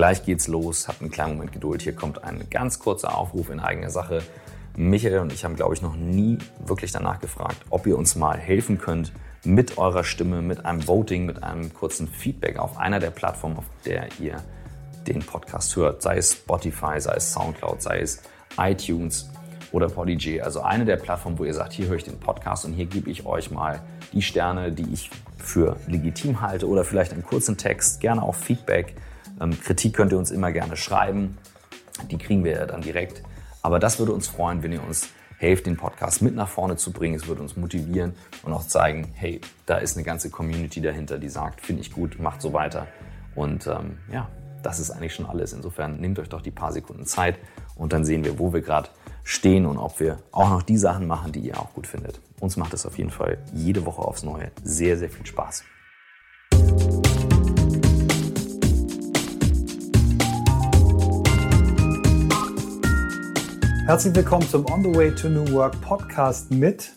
Gleich geht's los, habt einen kleinen Moment Geduld. Hier kommt ein ganz kurzer Aufruf in eigener Sache. Michael und ich haben, glaube ich, noch nie wirklich danach gefragt, ob ihr uns mal helfen könnt mit eurer Stimme, mit einem Voting, mit einem kurzen Feedback auf einer der Plattformen, auf der ihr den Podcast hört. Sei es Spotify, sei es Soundcloud, sei es iTunes oder Podigy. Also eine der Plattformen, wo ihr sagt, hier höre ich den Podcast und hier gebe ich euch mal die Sterne, die ich für legitim halte oder vielleicht einen kurzen Text, gerne auch Feedback. Ähm, Kritik könnt ihr uns immer gerne schreiben. Die kriegen wir ja dann direkt. Aber das würde uns freuen, wenn ihr uns helft, den Podcast mit nach vorne zu bringen. Es würde uns motivieren und auch zeigen, hey, da ist eine ganze Community dahinter, die sagt, finde ich gut, macht so weiter. Und ähm, ja, das ist eigentlich schon alles. Insofern nehmt euch doch die paar Sekunden Zeit und dann sehen wir, wo wir gerade stehen und ob wir auch noch die Sachen machen, die ihr auch gut findet. Uns macht es auf jeden Fall jede Woche aufs Neue sehr, sehr viel Spaß. Herzlich willkommen zum On the Way to New Work Podcast mit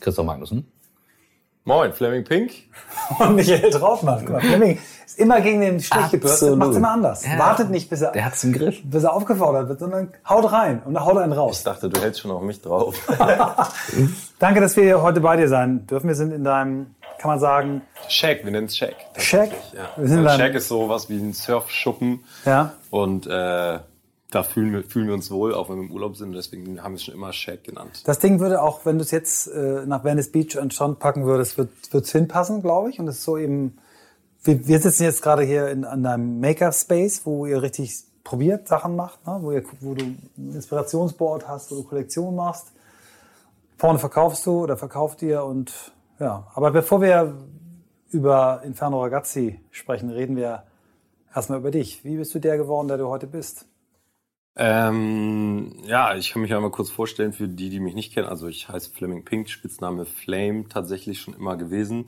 Christoph Magnussen. Moin, Fleming Pink. Und Michael Trautmann. Guck mal, Fleming ist immer gegen den Strich gebürstet, macht immer anders. Ja, Wartet nicht, bis er, der hat's im Griff. bis er aufgefordert wird, sondern haut rein und haut einen raus. Ich dachte, du hältst schon auf mich drauf. Danke, dass wir heute bei dir sein dürfen. Wir sind in deinem, kann man sagen... Shack, wir nennen es Shack. Shack? Ja. Wir sind also Shack ist sowas wie ein Surfschuppen. Ja. Und äh, da fühlen wir, fühlen wir uns wohl, auch wenn wir im Urlaub sind. Deswegen haben wir es schon immer Shack genannt. Das Ding würde auch, wenn du es jetzt äh, nach Venice Beach und Strand packen würdest, wird es hinpassen, glaube ich. Und es ist so eben, wir, wir sitzen jetzt gerade hier in, an einem Maker-Space, wo ihr richtig probiert, Sachen macht, ne? wo, ihr, wo du ein Inspirationsboard hast, wo du Kollektionen machst. Vorne verkaufst du oder verkauft ihr und ja. Aber bevor wir über Inferno Ragazzi sprechen, reden wir erstmal über dich. Wie bist du der geworden, der du heute bist? Ähm, ja, ich kann mich einmal kurz vorstellen für die, die mich nicht kennen. Also ich heiße Fleming Pink, Spitzname Flame tatsächlich schon immer gewesen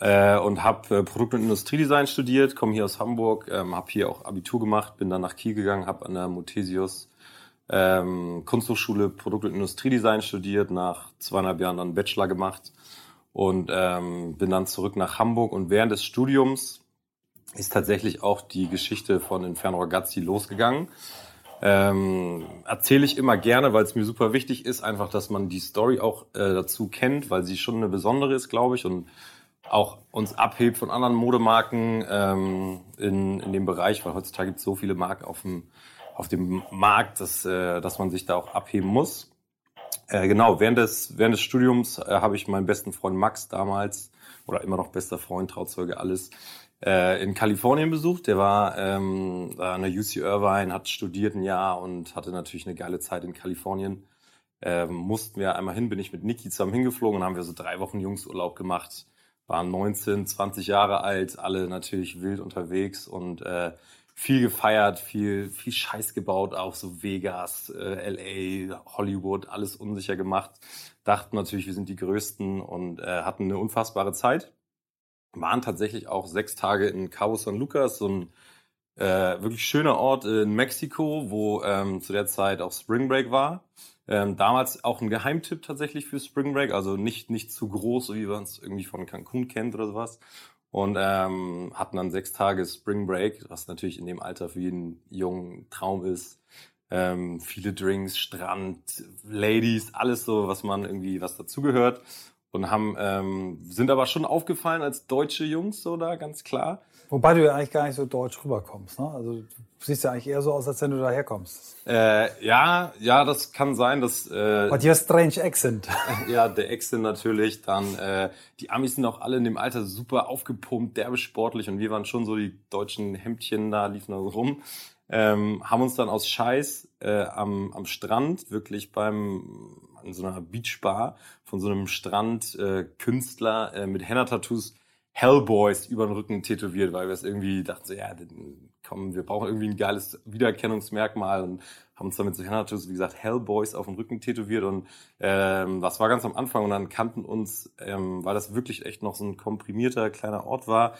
äh, und habe äh, Produkt- und Industriedesign studiert, komme hier aus Hamburg, ähm, habe hier auch Abitur gemacht, bin dann nach Kiel gegangen, habe an der Muthesius ähm, Kunsthochschule Produkt- und Industriedesign studiert, nach zweieinhalb Jahren dann Bachelor gemacht und ähm, bin dann zurück nach Hamburg und während des Studiums ist tatsächlich auch die Geschichte von Inferno Ragazzi losgegangen. Ähm, erzähle ich immer gerne, weil es mir super wichtig ist, einfach, dass man die Story auch äh, dazu kennt, weil sie schon eine besondere ist, glaube ich, und auch uns abhebt von anderen Modemarken ähm, in, in dem Bereich, weil heutzutage gibt es so viele Marken auf dem, auf dem Markt, dass, äh, dass man sich da auch abheben muss. Äh, genau, während des, während des Studiums äh, habe ich meinen besten Freund Max damals, oder immer noch bester Freund, Trauzeuge, alles, äh, in Kalifornien besucht. Der war ähm, an der UC Irvine, hat studiert ein Jahr und hatte natürlich eine geile Zeit in Kalifornien. Ähm, mussten wir einmal hin, bin ich mit Niki zusammen hingeflogen und haben wir so drei Wochen Jungsurlaub gemacht. Waren 19, 20 Jahre alt, alle natürlich wild unterwegs und äh, viel gefeiert, viel, viel Scheiß gebaut, auch so Vegas, äh, LA, Hollywood, alles unsicher gemacht. Dachten natürlich, wir sind die Größten und äh, hatten eine unfassbare Zeit waren tatsächlich auch sechs Tage in Cabo San Lucas, so ein äh, wirklich schöner Ort in Mexiko, wo ähm, zu der Zeit auch Spring Break war. Ähm, damals auch ein Geheimtipp tatsächlich für Spring Break, also nicht, nicht zu groß, wie man es irgendwie von Cancun kennt oder sowas. Und ähm, hatten dann sechs Tage Spring Break, was natürlich in dem Alter für jeden jungen Traum ist. Ähm, viele Drinks, Strand, Ladies, alles so, was man irgendwie, was dazugehört und haben ähm, sind aber schon aufgefallen als deutsche Jungs so da ganz klar. Wobei du ja eigentlich gar nicht so deutsch rüberkommst, ne? Also du siehst ja eigentlich eher so aus, als wenn du da herkommst. Äh, ja, ja, das kann sein, dass. Äh, But your strange accent. ja, der Accent natürlich. Dann äh, die Amis sind auch alle in dem Alter super aufgepumpt, derbe sportlich und wir waren schon so die deutschen Hemdchen da liefen da so rum. Ähm, haben uns dann aus Scheiß äh, am, am Strand wirklich beim in so einer Beachbar von so einem Strandkünstler äh, äh, mit Henna-Tattoos Hellboys über den Rücken tätowiert, weil wir es irgendwie dachten, so, ja, komm, wir brauchen irgendwie ein geiles Wiedererkennungsmerkmal und haben uns damit so Henna-Tattoos, wie gesagt, Hellboys auf dem Rücken tätowiert und ähm, das war ganz am Anfang und dann kannten uns, ähm, weil das wirklich echt noch so ein komprimierter kleiner Ort war,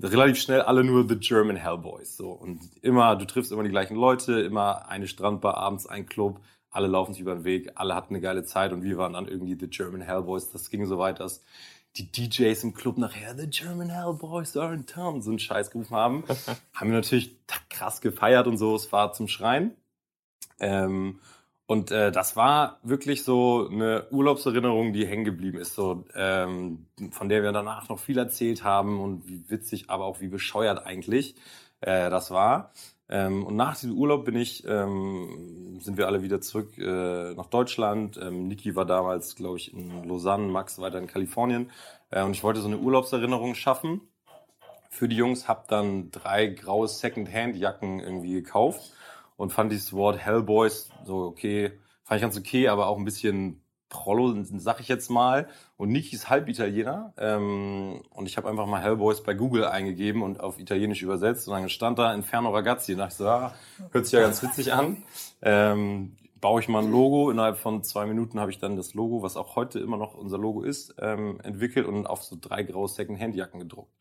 relativ schnell alle nur The German Hellboys. So. Und immer, du triffst immer die gleichen Leute, immer eine Strandbar, abends ein Club, alle laufen sich über den Weg, alle hatten eine geile Zeit und wir waren dann irgendwie The German Hellboys. Das ging so weit, dass die DJs im Club nachher The German Hellboys are in town so einen Scheiß gerufen haben. haben wir natürlich krass gefeiert und so. Es war zum Schreien. Ähm, und äh, das war wirklich so eine Urlaubserinnerung, die hängen geblieben ist, so ähm, von der wir danach noch viel erzählt haben und wie witzig, aber auch wie bescheuert eigentlich äh, das war. Ähm, und nach diesem Urlaub bin ich, ähm, sind wir alle wieder zurück äh, nach Deutschland. Ähm, Niki war damals, glaube ich, in Lausanne, Max weiter in Kalifornien. Äh, und ich wollte so eine Urlaubserinnerung schaffen für die Jungs. Hab dann drei graue Second-Hand-Jacken irgendwie gekauft und fand dieses Wort Hellboys so okay, fand ich ganz okay, aber auch ein bisschen Prollo, sag ich jetzt mal. Und Niki ist halb Italiener. Ähm, und ich habe einfach mal Hellboys bei Google eingegeben und auf Italienisch übersetzt. Und dann stand da Inferno Ragazzi. Und dachte ich so, ah, hört sich ja ganz witzig an. Ähm, baue ich mal ein Logo. Innerhalb von zwei Minuten habe ich dann das Logo, was auch heute immer noch unser Logo ist, ähm, entwickelt und auf so drei graue Second-Hand-Jacken gedruckt.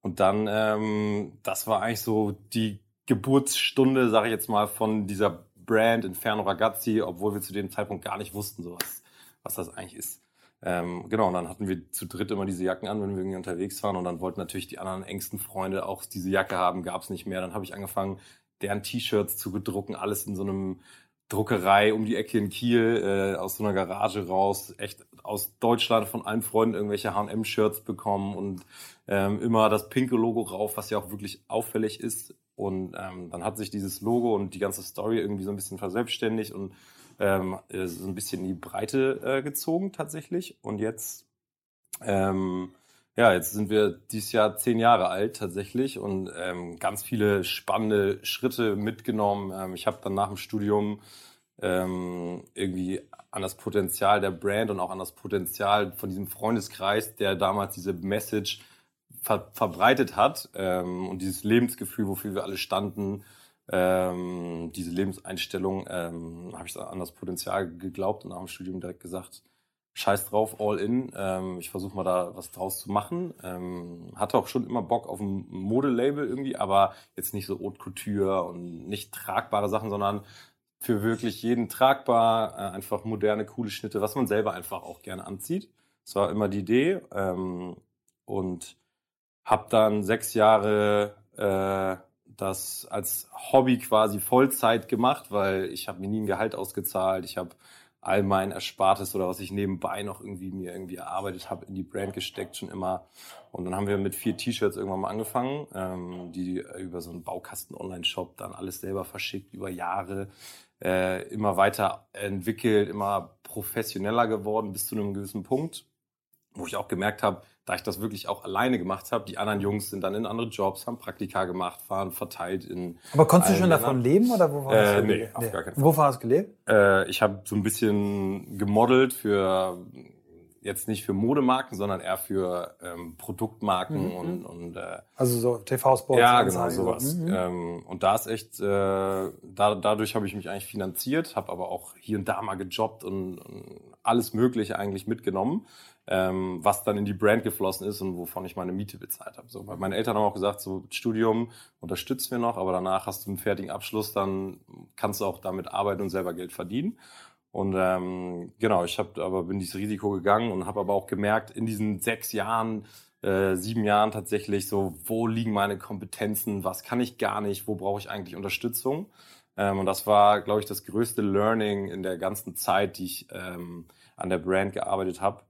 Und dann, ähm, das war eigentlich so die Geburtsstunde, sage ich jetzt mal, von dieser Brand Inferno Ragazzi, obwohl wir zu dem Zeitpunkt gar nicht wussten, so was, was das eigentlich ist. Ähm, genau, und dann hatten wir zu dritt immer diese Jacken an, wenn wir irgendwie unterwegs waren. Und dann wollten natürlich die anderen engsten Freunde auch diese Jacke haben, gab es nicht mehr. Dann habe ich angefangen, deren T-Shirts zu bedrucken, alles in so einem Druckerei um die Ecke in Kiel, äh, aus so einer Garage raus, echt aus Deutschland von allen Freunden irgendwelche H&M-Shirts bekommen und ähm, immer das pinke Logo rauf, was ja auch wirklich auffällig ist. Und ähm, dann hat sich dieses Logo und die ganze Story irgendwie so ein bisschen verselbstständigt und ähm, so ein bisschen in die Breite äh, gezogen tatsächlich. Und jetzt, ähm, ja, jetzt sind wir dieses Jahr zehn Jahre alt tatsächlich und ähm, ganz viele spannende Schritte mitgenommen. Ähm, ich habe dann nach dem Studium ähm, irgendwie an das Potenzial der Brand und auch an das Potenzial von diesem Freundeskreis, der damals diese Message ver verbreitet hat ähm, und dieses Lebensgefühl, wofür wir alle standen, ähm, diese Lebenseinstellung, ähm, habe ich an das Potenzial geglaubt und nach dem Studium direkt gesagt, scheiß drauf, all in. Ähm, ich versuche mal da was draus zu machen. Ähm, hatte auch schon immer Bock auf ein Modelabel irgendwie, aber jetzt nicht so Haute Couture und nicht tragbare Sachen, sondern für wirklich jeden tragbar, äh, einfach moderne, coole Schnitte, was man selber einfach auch gerne anzieht. Das war immer die Idee. Ähm, und habe dann sechs Jahre äh, das als Hobby quasi Vollzeit gemacht, weil ich habe mir nie ein Gehalt ausgezahlt. Ich habe all mein Erspartes oder was ich nebenbei noch irgendwie mir irgendwie erarbeitet habe, in die Brand gesteckt schon immer. Und dann haben wir mit vier T-Shirts irgendwann mal angefangen, ähm, die über so einen Baukasten-Online-Shop dann alles selber verschickt über Jahre, äh, immer weiter entwickelt, immer professioneller geworden bis zu einem gewissen Punkt, wo ich auch gemerkt habe, da ich das wirklich auch alleine gemacht habe. Die anderen Jungs sind dann in andere Jobs, haben Praktika gemacht, waren verteilt in. Aber konntest du schon davon leben oder wo war äh, nee, auf gar keinen Fall. Wovon hast du gelebt? Äh, ich habe so ein bisschen gemodelt für jetzt nicht für Modemarken, sondern eher für ähm, Produktmarken mhm. und, und äh, also so TV-Spots. Ja, genau sowas. Mhm. Ähm, und da ist echt, äh, da, dadurch habe ich mich eigentlich finanziert, habe aber auch hier und da mal gejobbt und, und alles Mögliche eigentlich mitgenommen ähm, was dann in die Brand geflossen ist und wovon ich meine Miete bezahlt habe. So, weil meine Eltern haben auch gesagt, so Studium unterstützen wir noch, aber danach hast du einen fertigen Abschluss, dann kannst du auch damit arbeiten und selber Geld verdienen. Und ähm, genau, ich habe aber bin dieses Risiko gegangen und habe aber auch gemerkt, in diesen sechs Jahren, äh, sieben Jahren tatsächlich, so wo liegen meine Kompetenzen, was kann ich gar nicht, wo brauche ich eigentlich Unterstützung. Ähm, und das war, glaube ich, das größte Learning in der ganzen Zeit, die ich ähm, an der Brand gearbeitet habe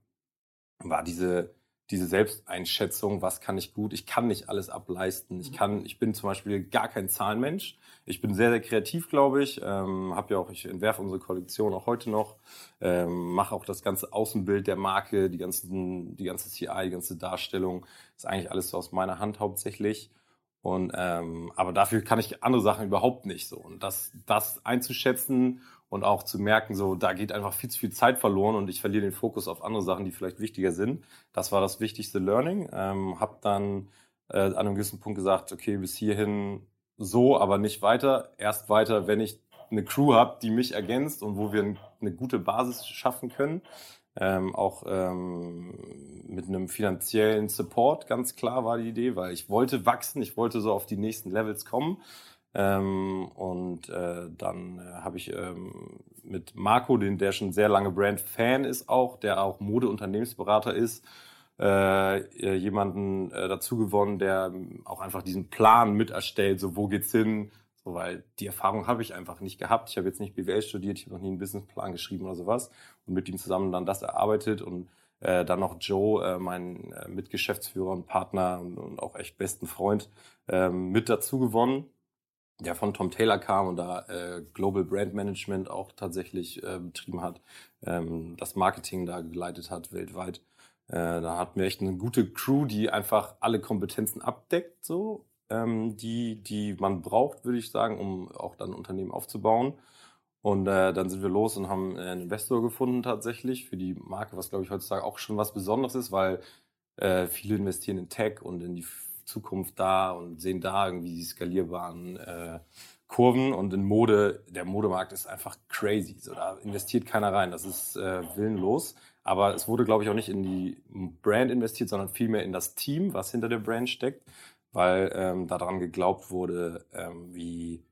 war diese, diese Selbsteinschätzung, was kann ich gut, ich kann nicht alles ableisten. Ich mhm. kann, ich bin zum Beispiel gar kein Zahlenmensch. Ich bin sehr, sehr kreativ, glaube ich. Ähm, hab ja auch, ich entwerfe unsere Kollektion auch heute noch, ähm, mache auch das ganze Außenbild der Marke, die ganzen, die ganze CI, die ganze Darstellung, ist eigentlich alles so aus meiner Hand hauptsächlich. Und ähm, aber dafür kann ich andere Sachen überhaupt nicht so. Und das, das einzuschätzen und auch zu merken, so da geht einfach viel zu viel Zeit verloren und ich verliere den Fokus auf andere Sachen, die vielleicht wichtiger sind. Das war das wichtigste Learning. Ähm, hab dann äh, an einem gewissen Punkt gesagt, okay, bis hierhin so, aber nicht weiter. Erst weiter, wenn ich eine Crew habe, die mich ergänzt und wo wir eine gute Basis schaffen können. Ähm, auch ähm, mit einem finanziellen Support, ganz klar war die Idee, weil ich wollte wachsen, ich wollte so auf die nächsten Levels kommen. Ähm, und äh, dann äh, habe ich ähm, mit Marco, den der schon sehr lange Brand-Fan ist auch, der auch Modeunternehmensberater ist, äh, jemanden äh, dazu gewonnen, der auch einfach diesen Plan mit erstellt, so wo geht's hin, so, weil die Erfahrung habe ich einfach nicht gehabt. Ich habe jetzt nicht BWL studiert, ich habe noch nie einen Businessplan geschrieben oder sowas und mit ihm zusammen dann das erarbeitet und äh, dann noch Joe, äh, mein äh, Mitgeschäftsführer und Partner und, und auch echt besten Freund, äh, mit dazu gewonnen, der von Tom Taylor kam und da äh, Global Brand Management auch tatsächlich äh, betrieben hat, ähm, das Marketing da geleitet hat weltweit. Äh, da hatten wir echt eine gute Crew, die einfach alle Kompetenzen abdeckt, so ähm, die die man braucht, würde ich sagen, um auch dann Unternehmen aufzubauen. Und äh, dann sind wir los und haben einen Investor gefunden tatsächlich für die Marke, was glaube ich heutzutage auch schon was Besonderes ist, weil äh, viele investieren in Tech und in die Zukunft da und sehen da irgendwie die skalierbaren äh, Kurven und in Mode, der Modemarkt ist einfach crazy. So, da investiert keiner rein. Das ist äh, willenlos. Aber es wurde, glaube ich, auch nicht in die Brand investiert, sondern vielmehr in das Team, was hinter der Brand steckt, weil ähm, daran geglaubt wurde, ähm, wie,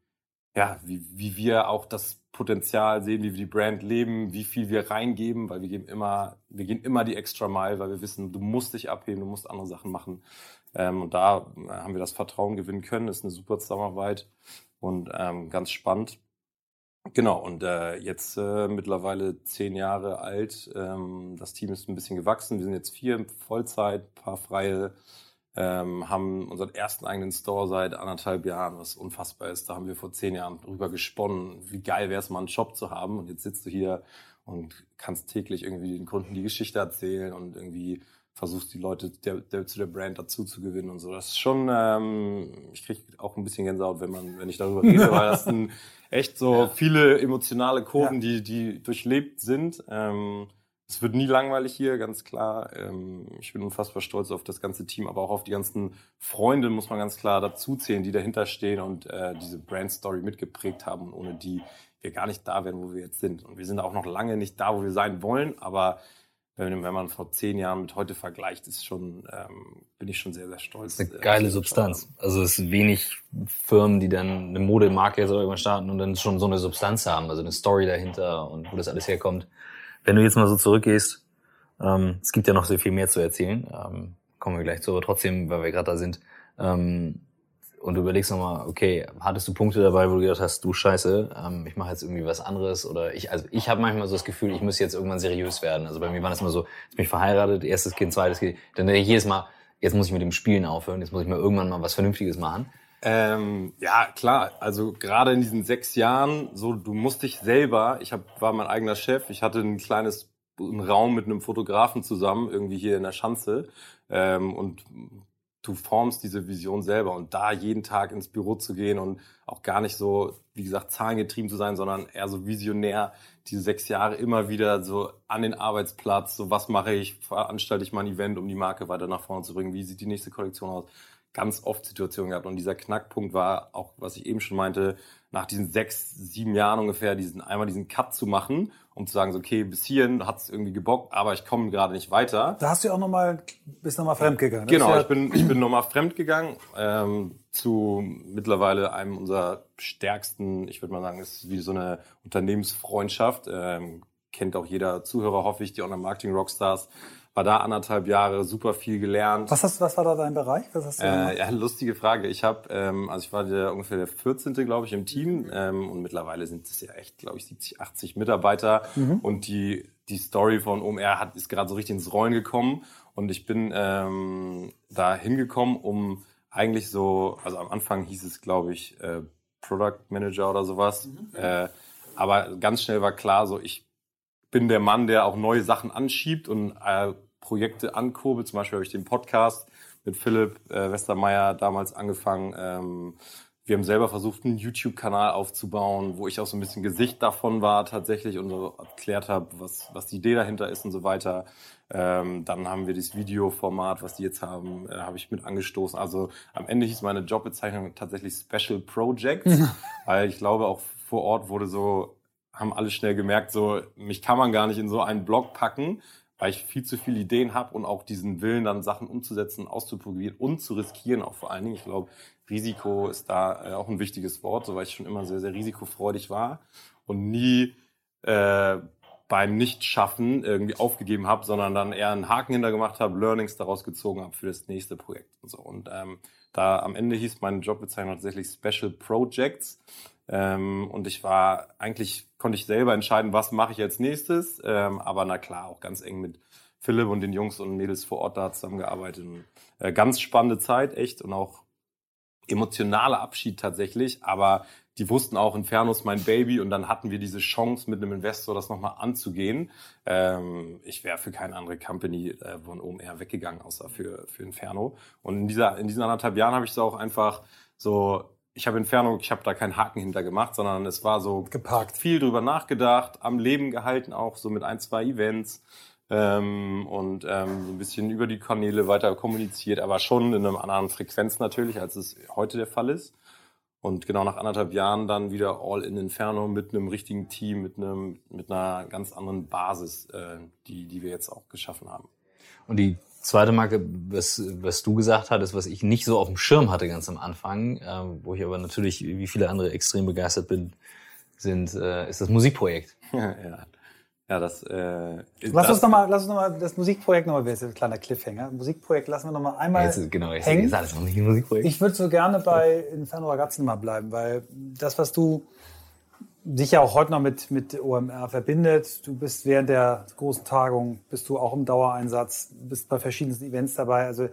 ja, wie, wie wir auch das Potenzial sehen, wie wir die Brand leben, wie viel wir reingeben, weil wir geben immer, wir gehen immer die extra Mile, weil wir wissen, du musst dich abheben, du musst andere Sachen machen. Ähm, und da äh, haben wir das Vertrauen gewinnen können, ist eine super Zusammenarbeit und ähm, ganz spannend. Genau, und äh, jetzt äh, mittlerweile zehn Jahre alt. Ähm, das Team ist ein bisschen gewachsen. Wir sind jetzt vier Vollzeit, paar freie ähm, haben unseren ersten eigenen Store seit anderthalb Jahren, was unfassbar ist. Da haben wir vor zehn Jahren drüber gesponnen, wie geil wäre es mal einen Shop zu haben. Und jetzt sitzt du hier und kannst täglich irgendwie den Kunden die Geschichte erzählen und irgendwie versuchst die Leute der, der, zu der Brand dazu zu gewinnen und so. Das ist schon, ähm, ich kriege auch ein bisschen Gänsehaut, wenn man, wenn ich darüber rede, weil das sind echt so ja. viele emotionale Kurven, ja. die, die durchlebt sind. Ähm, es wird nie langweilig hier, ganz klar. Ähm, ich bin unfassbar stolz auf das ganze Team, aber auch auf die ganzen Freunde, muss man ganz klar dazu zählen, die dahinter stehen und äh, diese Brand-Story mitgeprägt haben ohne die wir gar nicht da wären, wo wir jetzt sind. Und wir sind auch noch lange nicht da, wo wir sein wollen, aber wenn, wenn man vor zehn Jahren mit heute vergleicht, ist schon, ähm, bin ich schon sehr, sehr stolz. Eine geile äh, Substanz. Also es ist wenig Firmen, die dann eine Modemarke jetzt irgendwann starten und dann schon so eine Substanz haben, also eine Story dahinter und wo das alles herkommt. Wenn du jetzt mal so zurückgehst, ähm, es gibt ja noch sehr viel mehr zu erzählen, ähm, kommen wir gleich zu, aber trotzdem, weil wir gerade da sind, ähm, und du überlegst nochmal, okay, hattest du Punkte dabei, wo du gedacht hast, du Scheiße, ähm, ich mache jetzt irgendwie was anderes oder ich, also ich habe manchmal so das Gefühl, ich muss jetzt irgendwann seriös werden. Also bei mir war das immer so, jetzt bin ich verheiratet, erstes Kind, zweites Kind, dann denke ich jedes Mal, jetzt muss ich mit dem Spielen aufhören, jetzt muss ich mal irgendwann mal was Vernünftiges machen. Ähm, ja, klar. Also gerade in diesen sechs Jahren, so du musst dich selber. Ich hab, war mein eigener Chef. Ich hatte ein kleines einen Raum mit einem Fotografen zusammen irgendwie hier in der Schanze ähm, und du formst diese Vision selber und da jeden Tag ins Büro zu gehen und auch gar nicht so, wie gesagt, zahlengetrieben zu sein, sondern eher so visionär diese sechs Jahre immer wieder so an den Arbeitsplatz, so was mache ich, veranstalte ich mal ein Event, um die Marke weiter nach vorne zu bringen, wie sieht die nächste Kollektion aus, ganz oft Situationen gehabt. Und dieser Knackpunkt war auch, was ich eben schon meinte, nach diesen sechs, sieben Jahren ungefähr, diesen einmal diesen Cut zu machen, um zu sagen, so, okay, bis hierhin hat es irgendwie gebockt, aber ich komme gerade nicht weiter. Da hast du ja auch nochmal, bist nochmal fremdgegangen. Ne? Genau, ja ich bin, ich bin nochmal fremdgegangen ähm, zu mittlerweile einem unserer stärksten, ich würde mal sagen, ist wie so eine Unternehmensfreundschaft. Ähm, kennt auch jeder Zuhörer, hoffe ich, die Online-Marketing-Rockstars war da anderthalb Jahre, super viel gelernt. Was, hast, was war da dein Bereich? Was hast du äh, ja, lustige Frage. Ich habe, ähm, also ich war der, ungefähr der 14. glaube ich im Team ähm, und mittlerweile sind es ja echt, glaube ich, 70, 80 Mitarbeiter mhm. und die die Story von OMR hat ist gerade so richtig ins Rollen gekommen und ich bin ähm, da hingekommen, um eigentlich so, also am Anfang hieß es, glaube ich, äh, Product Manager oder sowas, mhm. äh, aber ganz schnell war klar, so ich bin der Mann, der auch neue Sachen anschiebt und äh, Projekte ankurbel. Zum Beispiel habe ich den Podcast mit Philipp äh, Westermeier damals angefangen. Ähm, wir haben selber versucht, einen YouTube-Kanal aufzubauen, wo ich auch so ein bisschen Gesicht davon war tatsächlich und so erklärt habe, was, was die Idee dahinter ist und so weiter. Ähm, dann haben wir das Videoformat, was die jetzt haben, äh, habe ich mit angestoßen. Also am Ende hieß meine Jobbezeichnung tatsächlich Special Projects, weil ich glaube auch vor Ort wurde so, haben alle schnell gemerkt, so mich kann man gar nicht in so einen Blog packen, weil ich viel zu viele Ideen habe und auch diesen Willen, dann Sachen umzusetzen, auszuprobieren und zu riskieren auch vor allen Dingen. Ich glaube, Risiko ist da äh, auch ein wichtiges Wort, so weil ich schon immer sehr, sehr risikofreudig war und nie äh, beim Nichtschaffen irgendwie aufgegeben habe, sondern dann eher einen Haken hinter gemacht habe, Learnings daraus gezogen habe für das nächste Projekt und so. Und ähm, da am Ende hieß meine Jobbezeichnung tatsächlich Special Projects. Ähm, und ich war, eigentlich konnte ich selber entscheiden, was mache ich als nächstes. Ähm, aber na klar, auch ganz eng mit Philipp und den Jungs und Mädels vor Ort da zusammengearbeitet. Und, äh, ganz spannende Zeit, echt. Und auch emotionaler Abschied tatsächlich. Aber die wussten auch, Inferno ist mein Baby und dann hatten wir diese Chance mit einem Investor, das nochmal anzugehen. Ähm, ich wäre für keine andere Company äh, von OMR weggegangen, außer für, für Inferno. Und in, dieser, in diesen anderthalb Jahren habe ich es auch einfach so, ich habe Inferno, ich habe da keinen Haken hinter gemacht, sondern es war so Geparkt. viel drüber nachgedacht, am Leben gehalten auch, so mit ein, zwei Events. Ähm, und ähm, so ein bisschen über die Kanäle weiter kommuniziert, aber schon in einer anderen Frequenz natürlich, als es heute der Fall ist. Und genau nach anderthalb Jahren dann wieder All in Inferno mit einem richtigen Team, mit, einem, mit einer ganz anderen Basis, äh, die, die wir jetzt auch geschaffen haben. Und die zweite Marke, was, was du gesagt hattest, was ich nicht so auf dem Schirm hatte ganz am Anfang, äh, wo ich aber natürlich wie viele andere extrem begeistert bin, sind, äh, ist das Musikprojekt. ja. Ja, das. Äh, lass uns nochmal, lass uns noch mal das Musikprojekt nochmal, das ist ein kleiner Cliffhanger. Musikprojekt lassen wir nochmal einmal. Jetzt, genau, jetzt hängen. ist alles noch nicht ein Musikprojekt. Ich würde so gerne bei Inferno Ragazzi mal bleiben, weil das, was du dich ja auch heute noch mit, mit OMR verbindet, du bist während der großen Tagung, bist du auch im Dauereinsatz, bist bei verschiedensten Events dabei. Also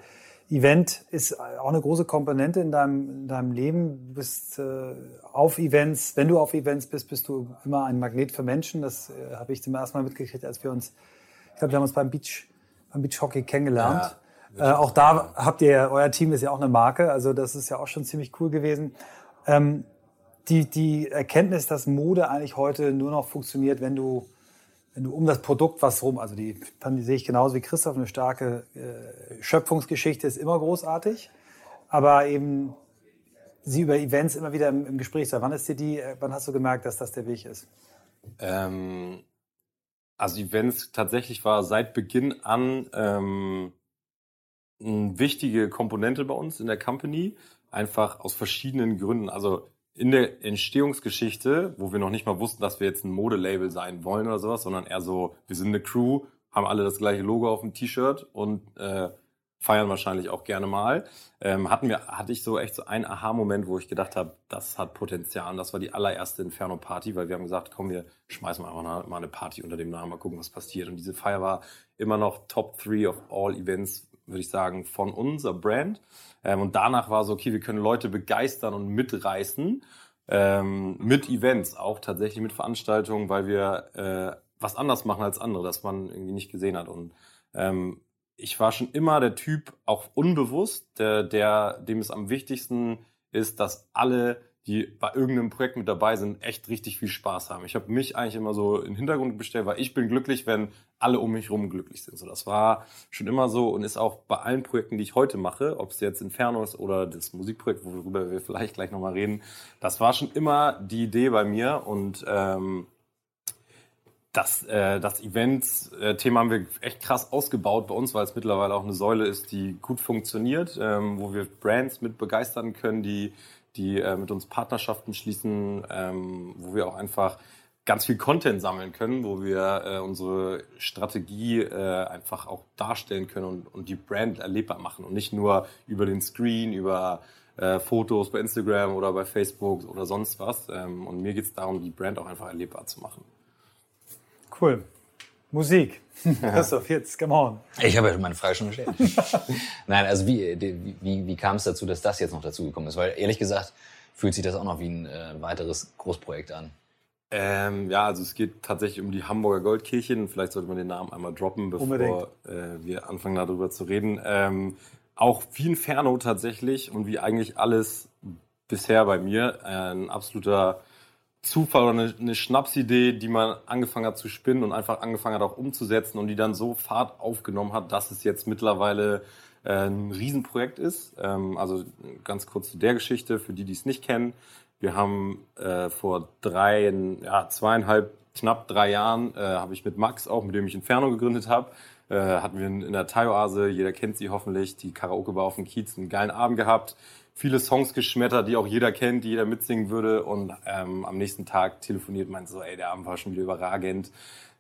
Event ist auch eine große Komponente in deinem, in deinem Leben. Du bist äh, auf Events, wenn du auf Events bist, bist du immer ein Magnet für Menschen. Das äh, habe ich zum ersten Mal mitgekriegt, als wir uns, ich glaube, wir haben uns beim Beach, beim Beach Hockey kennengelernt. Ja, äh, auch da habt ihr, euer Team ist ja auch eine Marke, also das ist ja auch schon ziemlich cool gewesen. Ähm, die, die Erkenntnis, dass Mode eigentlich heute nur noch funktioniert, wenn du wenn du um das Produkt was rum, also die, dann sehe ich genauso wie Christoph, eine starke äh, Schöpfungsgeschichte ist immer großartig, aber eben sie über Events immer wieder im, im Gespräch sein. Wann ist dir die, äh, wann hast du gemerkt, dass das der Weg ist? Ähm, also Events tatsächlich war seit Beginn an ähm, eine wichtige Komponente bei uns in der Company, einfach aus verschiedenen Gründen. Also in der Entstehungsgeschichte, wo wir noch nicht mal wussten, dass wir jetzt ein Modelabel sein wollen oder sowas, sondern eher so, wir sind eine Crew, haben alle das gleiche Logo auf dem T-Shirt und äh, feiern wahrscheinlich auch gerne mal. Ähm, hatten wir, hatte ich so echt so einen Aha-Moment, wo ich gedacht habe, das hat Potenzial. Und das war die allererste Inferno-Party, weil wir haben gesagt, komm, wir schmeißen einfach mal eine Party unter dem Namen, mal gucken, was passiert. Und diese Feier war immer noch Top 3 of all Events, würde ich sagen, von unserer Brand. Ähm, und danach war so, okay, wir können Leute begeistern und mitreißen. Ähm, mit Events, auch tatsächlich mit Veranstaltungen, weil wir äh, was anders machen als andere, das man irgendwie nicht gesehen hat. Und ähm, ich war schon immer der Typ, auch unbewusst, der, der, dem es am wichtigsten ist, dass alle die bei irgendeinem Projekt mit dabei sind, echt richtig viel Spaß haben. Ich habe mich eigentlich immer so in den Hintergrund gestellt, weil ich bin glücklich, wenn alle um mich herum glücklich sind. So, das war schon immer so und ist auch bei allen Projekten, die ich heute mache, ob es jetzt Inferno ist oder das Musikprojekt, worüber wir vielleicht gleich nochmal reden, das war schon immer die Idee bei mir und ähm, das, äh, das Events-Thema haben wir echt krass ausgebaut bei uns, weil es mittlerweile auch eine Säule ist, die gut funktioniert, ähm, wo wir Brands mit begeistern können, die die äh, mit uns Partnerschaften schließen, ähm, wo wir auch einfach ganz viel Content sammeln können, wo wir äh, unsere Strategie äh, einfach auch darstellen können und, und die Brand erlebbar machen und nicht nur über den Screen, über äh, Fotos bei Instagram oder bei Facebook oder sonst was. Ähm, und mir geht es darum, die Brand auch einfach erlebbar zu machen. Cool. Musik. Christoph, jetzt, come on. Ich habe ja meine Frage schon gestellt. Nein, also wie, wie, wie kam es dazu, dass das jetzt noch dazugekommen ist? Weil ehrlich gesagt fühlt sich das auch noch wie ein äh, weiteres Großprojekt an. Ähm, ja, also es geht tatsächlich um die Hamburger Goldkirchen. Vielleicht sollte man den Namen einmal droppen, bevor äh, wir anfangen darüber zu reden. Ähm, auch wie Inferno tatsächlich und wie eigentlich alles bisher bei mir äh, ein absoluter Zufall oder eine, eine Schnapsidee, die man angefangen hat zu spinnen und einfach angefangen hat auch umzusetzen und die dann so Fahrt aufgenommen hat, dass es jetzt mittlerweile äh, ein Riesenprojekt ist. Ähm, also ganz kurz zu der Geschichte, für die, die es nicht kennen. Wir haben äh, vor drei, ja, zweieinhalb, knapp drei Jahren, äh, habe ich mit Max auch, mit dem ich Inferno gegründet habe, hatten wir in, in der Thai-Oase, jeder kennt sie hoffentlich, die Karaoke-Bar auf dem Kiez, einen geilen Abend gehabt viele Songs geschmettert, die auch jeder kennt, die jeder mitsingen würde. Und ähm, am nächsten Tag telefoniert man so, ey, der Abend war schon wieder überragend.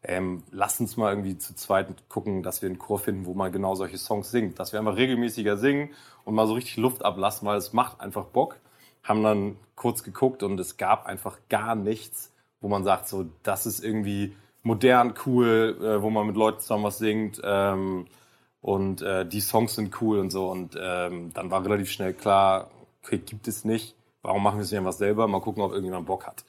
ähm, lasst uns mal irgendwie zu zweit gucken, dass wir einen Chor finden, wo man genau solche Songs singt. Dass wir einfach regelmäßiger singen und mal so richtig Luft ablassen, weil es macht einfach Bock. Haben dann kurz geguckt und es gab einfach gar nichts, wo man sagt, so, das ist irgendwie modern, cool, äh, wo man mit Leuten zusammen was singt. Ähm, und äh, die Songs sind cool und so. Und ähm, dann war relativ schnell klar, okay, gibt es nicht. Warum machen wir es nicht einfach selber? Mal gucken, ob irgendjemand Bock hat.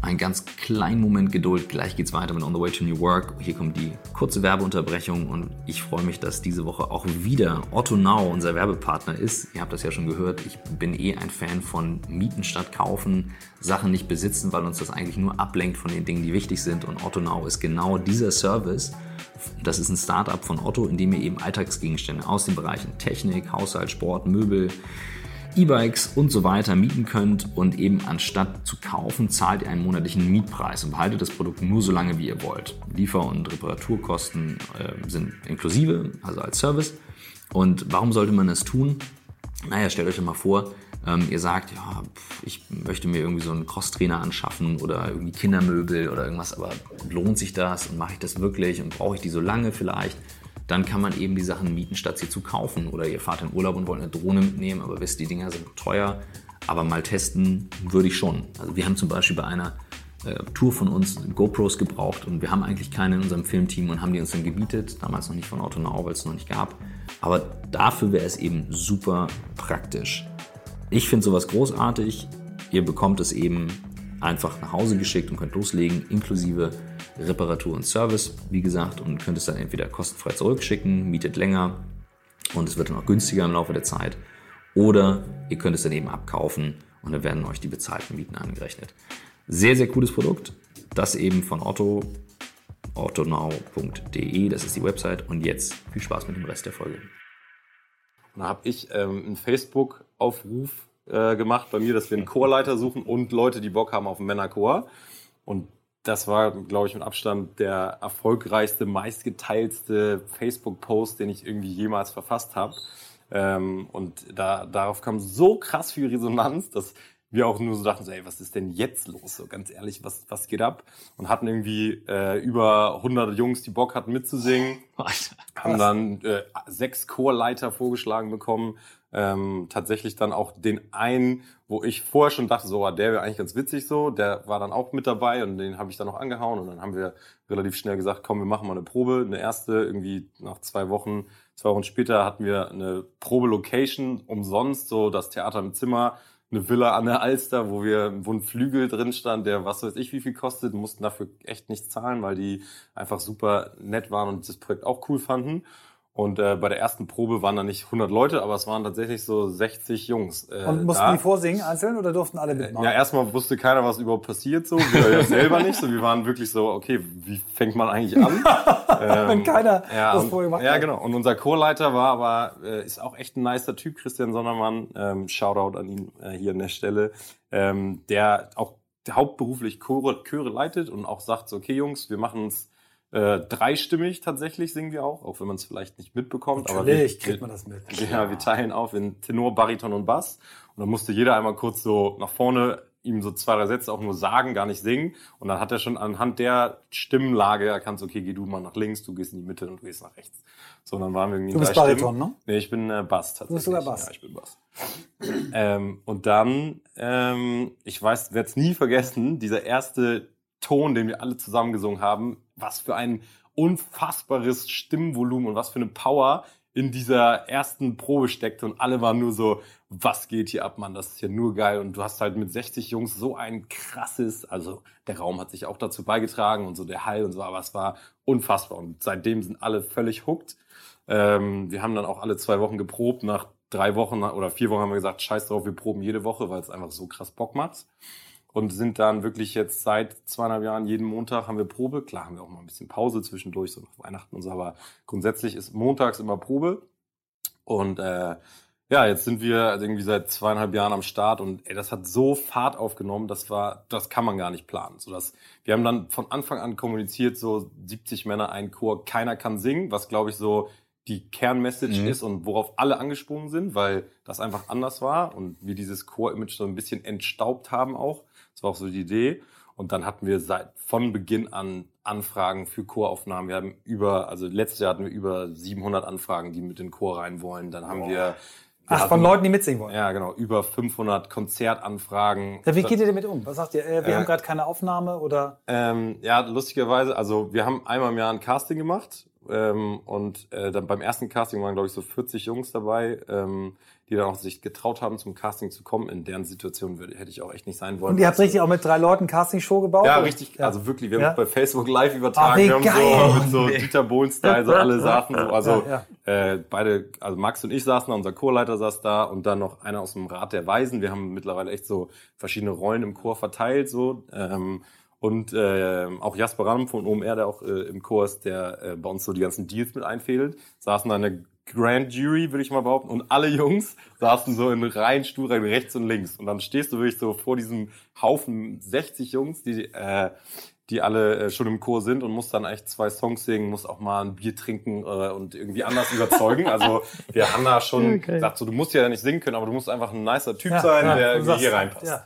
Einen ganz kleinen Moment Geduld, gleich geht's weiter mit On the Way to New Work. Hier kommt die kurze Werbeunterbrechung und ich freue mich, dass diese Woche auch wieder Otto Now unser Werbepartner ist. Ihr habt das ja schon gehört, ich bin eh ein Fan von Mieten statt kaufen, Sachen nicht besitzen, weil uns das eigentlich nur ablenkt von den Dingen, die wichtig sind und Otto Now ist genau dieser Service. Das ist ein Startup von Otto, in dem ihr eben Alltagsgegenstände aus den Bereichen Technik, Haushalt, Sport, Möbel, E-Bikes und so weiter mieten könnt und eben anstatt zu kaufen, zahlt ihr einen monatlichen Mietpreis und behaltet das Produkt nur so lange, wie ihr wollt. Liefer- und Reparaturkosten äh, sind inklusive, also als Service. Und warum sollte man das tun? Naja, stellt euch mal vor, ähm, ihr sagt, ja, ich möchte mir irgendwie so einen Crosstrainer anschaffen oder irgendwie Kindermöbel oder irgendwas, aber lohnt sich das und mache ich das wirklich und brauche ich die so lange vielleicht? dann kann man eben die Sachen mieten, statt sie zu kaufen. Oder ihr fahrt in Urlaub und wollt eine Drohne mitnehmen, aber wisst, die Dinger sind teuer. Aber mal testen würde ich schon. Also wir haben zum Beispiel bei einer äh, Tour von uns GoPros gebraucht und wir haben eigentlich keine in unserem Filmteam und haben die uns dann gebietet. Damals noch nicht von Autonau, weil es noch nicht gab. Aber dafür wäre es eben super praktisch. Ich finde sowas großartig. Ihr bekommt es eben einfach nach Hause geschickt und könnt loslegen, inklusive Reparatur und Service, wie gesagt, und könnt es dann entweder kostenfrei zurückschicken, mietet länger und es wird dann auch günstiger im Laufe der Zeit. Oder ihr könnt es dann eben abkaufen und dann werden euch die bezahlten Mieten angerechnet. Sehr, sehr cooles Produkt. Das eben von Otto, ottonow.de, das ist die Website. Und jetzt viel Spaß mit dem Rest der Folge. Da habe ich ähm, einen Facebook-Aufruf äh, gemacht bei mir, dass wir einen Chorleiter suchen und Leute, die Bock haben auf einen Männerchor. Und das war, glaube ich, mit Abstand der erfolgreichste, meistgeteilste Facebook-Post, den ich irgendwie jemals verfasst habe. Ähm, und da, darauf kam so krass viel Resonanz, dass wir auch nur so dachten, so, ey, was ist denn jetzt los? So ganz ehrlich, was, was geht ab? Und hatten irgendwie äh, über 100 Jungs, die Bock hatten mitzusingen. Alter, haben dann äh, sechs Chorleiter vorgeschlagen bekommen, ähm, tatsächlich dann auch den einen, wo ich vorher schon dachte, so, der wäre eigentlich ganz witzig so, der war dann auch mit dabei und den habe ich dann noch angehauen und dann haben wir relativ schnell gesagt, komm, wir machen mal eine Probe, eine erste, irgendwie nach zwei Wochen, zwei Wochen später hatten wir eine Probe-Location umsonst, so das Theater im Zimmer, eine Villa an der Alster, wo wir, wo ein Flügel drin stand, der was weiß ich wie viel kostet, mussten dafür echt nichts zahlen, weil die einfach super nett waren und das Projekt auch cool fanden. Und äh, bei der ersten Probe waren da nicht 100 Leute, aber es waren tatsächlich so 60 Jungs. Äh, und mussten da. die vorsingen einzeln oder durften alle mitmachen? Ja, erstmal wusste keiner, was überhaupt passiert so. Wir ja selber nicht. So, wir waren wirklich so, okay, wie fängt man eigentlich an? ähm, Wenn keiner ja, das vorher gemacht Ja, genau. Und unser Chorleiter war aber, äh, ist auch echt ein nicer Typ, Christian Sonnermann. Ähm, Shoutout an ihn äh, hier an der Stelle. Ähm, der auch hauptberuflich Chore, Chöre leitet und auch sagt, so, okay Jungs, wir machen uns äh, dreistimmig tatsächlich singen wir auch, auch wenn man es vielleicht nicht mitbekommt. Natürlich aber wir, kriegt man das mit. Ja, wir teilen auf in Tenor, Bariton und Bass. Und dann musste jeder einmal kurz so nach vorne ihm so zwei, drei Sätze auch nur sagen, gar nicht singen. Und dann hat er schon anhand der Stimmlage erkannt, okay, geh du mal nach links, du gehst in die Mitte und du gehst nach rechts. So, dann waren wir irgendwie Du bist Bariton, ne? Nee, ich bin äh, Bass tatsächlich. Du bist sogar Bass. Ja, ich bin Bass. ähm, und dann, ähm, ich weiß, werde es nie vergessen, dieser erste Ton, den wir alle zusammen gesungen haben, was für ein unfassbares Stimmvolumen und was für eine Power in dieser ersten Probe steckte und alle waren nur so, was geht hier ab, Mann, das ist ja nur geil. Und du hast halt mit 60 Jungs so ein krasses, also der Raum hat sich auch dazu beigetragen und so der Hall und so, aber es war unfassbar. Und seitdem sind alle völlig hooked. Ähm, wir haben dann auch alle zwei Wochen geprobt, nach drei Wochen oder vier Wochen haben wir gesagt, scheiß drauf, wir proben jede Woche, weil es einfach so krass Bock macht und sind dann wirklich jetzt seit zweieinhalb Jahren jeden Montag haben wir Probe. Klar haben wir auch mal ein bisschen Pause zwischendurch, so nach Weihnachten und so, aber grundsätzlich ist montags immer Probe. Und äh, ja, jetzt sind wir irgendwie seit zweieinhalb Jahren am Start und ey, das hat so Fahrt aufgenommen, das war, das kann man gar nicht planen. So dass wir haben dann von Anfang an kommuniziert, so 70 Männer, ein Chor, keiner kann singen, was glaube ich so die Kernmessage mhm. ist und worauf alle angesprungen sind, weil das einfach anders war und wir dieses Chor-Image so ein bisschen entstaubt haben auch. Das war auch so die Idee. Und dann hatten wir seit von Beginn an Anfragen für Choraufnahmen. Wir haben über, also letztes Jahr hatten wir über 700 Anfragen, die mit in den Chor rein wollen. Dann haben wir wir Ach, von Leuten, die mitsingen wollen. Ja, genau. Über 500 Konzertanfragen. Ja, wie geht ihr damit um? Was sagt ihr? Äh, wir haben gerade keine Aufnahme oder? Ähm, ja, lustigerweise, also wir haben einmal im Jahr ein Casting gemacht ähm, und äh, dann beim ersten Casting waren, glaube ich, so 40 Jungs dabei, ähm, die dann auch sich getraut haben, zum Casting zu kommen. In deren Situation würde, hätte ich auch echt nicht sein wollen. Und ihr habt richtig auch mit drei Leuten Casting-Show gebaut? Ja, oder? richtig. Also wirklich, wir haben Ja? es bei Facebook live übertragen. Wie wir haben so mit so Dieter Bohlen-Style, so alle saßen so. Also Ja, Äh, beide, also Max und ich saßen da, unser Chorleiter saß da und dann noch einer aus dem Rat der Weisen. Wir haben mittlerweile echt so verschiedene Rollen im Chor verteilt so. Ähm, und äh, auch Jasper Ramm von OMR, der auch äh, im Chor ist, der äh, bei uns so die ganzen Deals mit einfädelt, saßen da in der Grand Jury, würde ich mal behaupten, und alle Jungs saßen so in Reihen, Stuhlreihen rechts und links. Und dann stehst du wirklich so vor diesem Haufen 60 Jungs, die äh, die alle äh, schon im Chor sind und musst dann echt zwei Songs singen, musst auch mal ein Bier trinken äh, und irgendwie anders überzeugen. Also wir haben da schon gesagt, so, du musst ja nicht singen können, aber du musst einfach ein nicer Typ Ja, sein, ja, der irgendwie hier reinpasst. ja.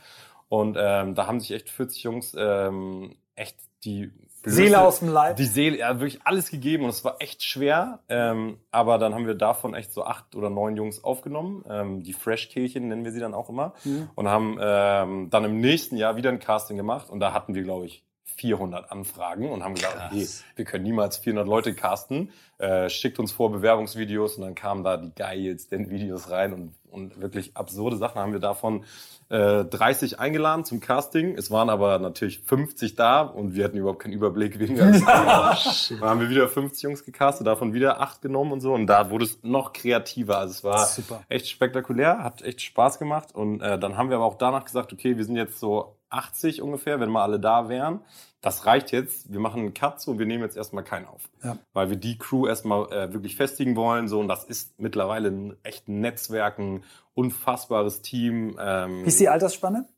Und ähm, da haben sich echt 40 Jungs ähm, echt die Seele aus dem Leib. Die Seele, ja, wirklich alles gegeben und es war echt schwer. Ähm, aber dann haben wir davon echt so acht oder neun Jungs aufgenommen. Ähm, die Fresh-Kehlchen nennen wir sie dann auch immer. Mhm. Und haben ähm, dann im nächsten Jahr wieder ein Casting gemacht und da hatten wir, glaube ich, 400 Anfragen und haben gesagt, okay, wir können niemals 400 Leute casten. Äh, schickt uns vor Bewerbungsvideos und dann kamen da die geilsten Videos rein und, und wirklich absurde Sachen haben wir davon äh, 30 eingeladen zum Casting. Es waren aber natürlich 50 da und wir hatten überhaupt keinen Überblick wegen der Dann haben wir wieder 50 Jungs gecastet, davon wieder acht genommen und so. Und da wurde es noch kreativer. Also es war Super. echt spektakulär, hat echt Spaß gemacht. Und äh, dann haben wir aber auch danach gesagt, okay, wir sind jetzt so 80 ungefähr, wenn mal alle da wären. Das reicht jetzt. Wir machen einen Cut so und wir nehmen jetzt erstmal keinen auf. Ja. Weil wir die Crew erstmal äh, wirklich festigen wollen. So, und das ist mittlerweile ein echt Netzwerk, ein unfassbares Team. Ähm, Wie ist die Altersspanne?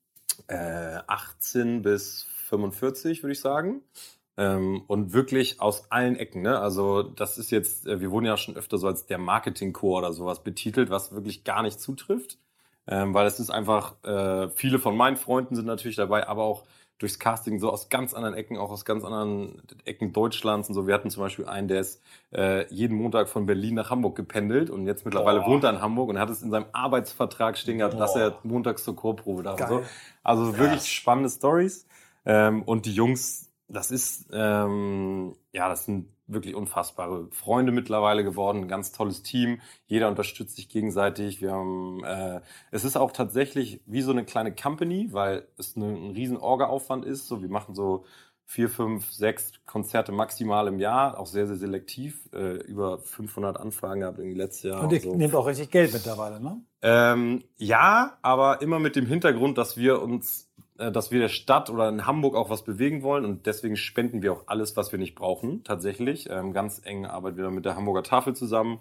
äh, 18 bis 45, würde ich sagen. Ähm, und wirklich aus allen Ecken. Ne? Also das ist jetzt, äh, wir wurden ja schon öfter so als der Marketing-Core oder sowas betitelt, was wirklich gar nicht zutrifft. Ähm, weil es ist einfach, äh, viele von meinen Freunden sind natürlich dabei, aber auch durchs Casting so aus ganz anderen Ecken, auch aus ganz anderen Ecken Deutschlands und so. Wir hatten zum Beispiel einen, der ist äh, jeden Montag von Berlin nach Hamburg gependelt und jetzt mittlerweile Boah. wohnt er in Hamburg und hat es in seinem Arbeitsvertrag stehen gehabt, dass Boah. er montags zur Chorprobe darf. und. So. Also wirklich spannende Stories. Ähm, und die Jungs, das ist, ähm, ja, das sind wirklich unfassbare Freunde mittlerweile geworden, ein ganz tolles Team. Jeder unterstützt sich gegenseitig. Wir haben, äh, es ist auch tatsächlich wie so eine kleine Company, weil es eine, ein riesen Orga-Aufwand ist. So, wir machen so vier, fünf, sechs Konzerte maximal im Jahr, auch sehr, sehr selektiv. Äh, über 500 Anfragen gehabt irgendwie letztes Jahr. Und ihr so. nehmt auch richtig Geld mittlerweile, ne? Ähm, ja, aber immer mit dem Hintergrund, dass wir uns, dass wir der Stadt oder in Hamburg auch was bewegen wollen und deswegen spenden wir auch alles, was wir nicht brauchen, tatsächlich. Ähm, ganz eng arbeiten wir mit der Hamburger Tafel zusammen,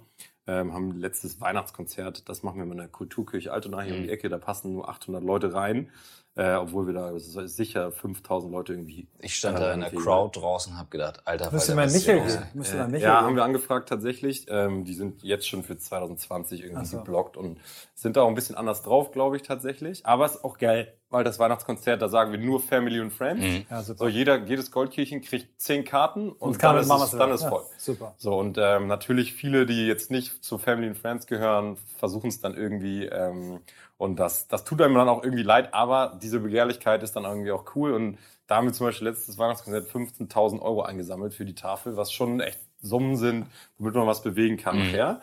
ähm, haben letztes Weihnachtskonzert, das machen wir mit der Kulturkirche Altona hier um die Ecke, da passen nur 800 Leute rein, äh, obwohl wir da sicher 5000 Leute irgendwie. Ich stand da in der Crowd draußen und hab gedacht, Alter, Müsste mal gehen. Müsste Äh, mal Michael ja, haben wir angefragt tatsächlich. Ähm, die sind jetzt schon für 2020 irgendwie so. geblockt und sind da auch ein bisschen anders drauf, glaube ich tatsächlich. Aber es ist auch geil, weil das Weihnachtskonzert, da sagen wir nur Family und Friends. Mhm. Ja, super. So jeder, jedes Goldkirchen kriegt zehn Karten und, kann dann, ist es, dann ist ja, voll. Super. So, und ähm, natürlich viele, die jetzt nicht zu Family and Friends gehören, versuchen es dann irgendwie. Ähm, und das, das tut einem dann auch irgendwie leid, aber diese Begehrlichkeit ist dann irgendwie auch cool. Und da haben wir zum Beispiel letztes Weihnachtskonzert 15.000 Euro eingesammelt für die Tafel, was schon echt Summen sind, womit man was bewegen kann Mhm.